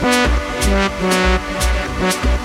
Thank you.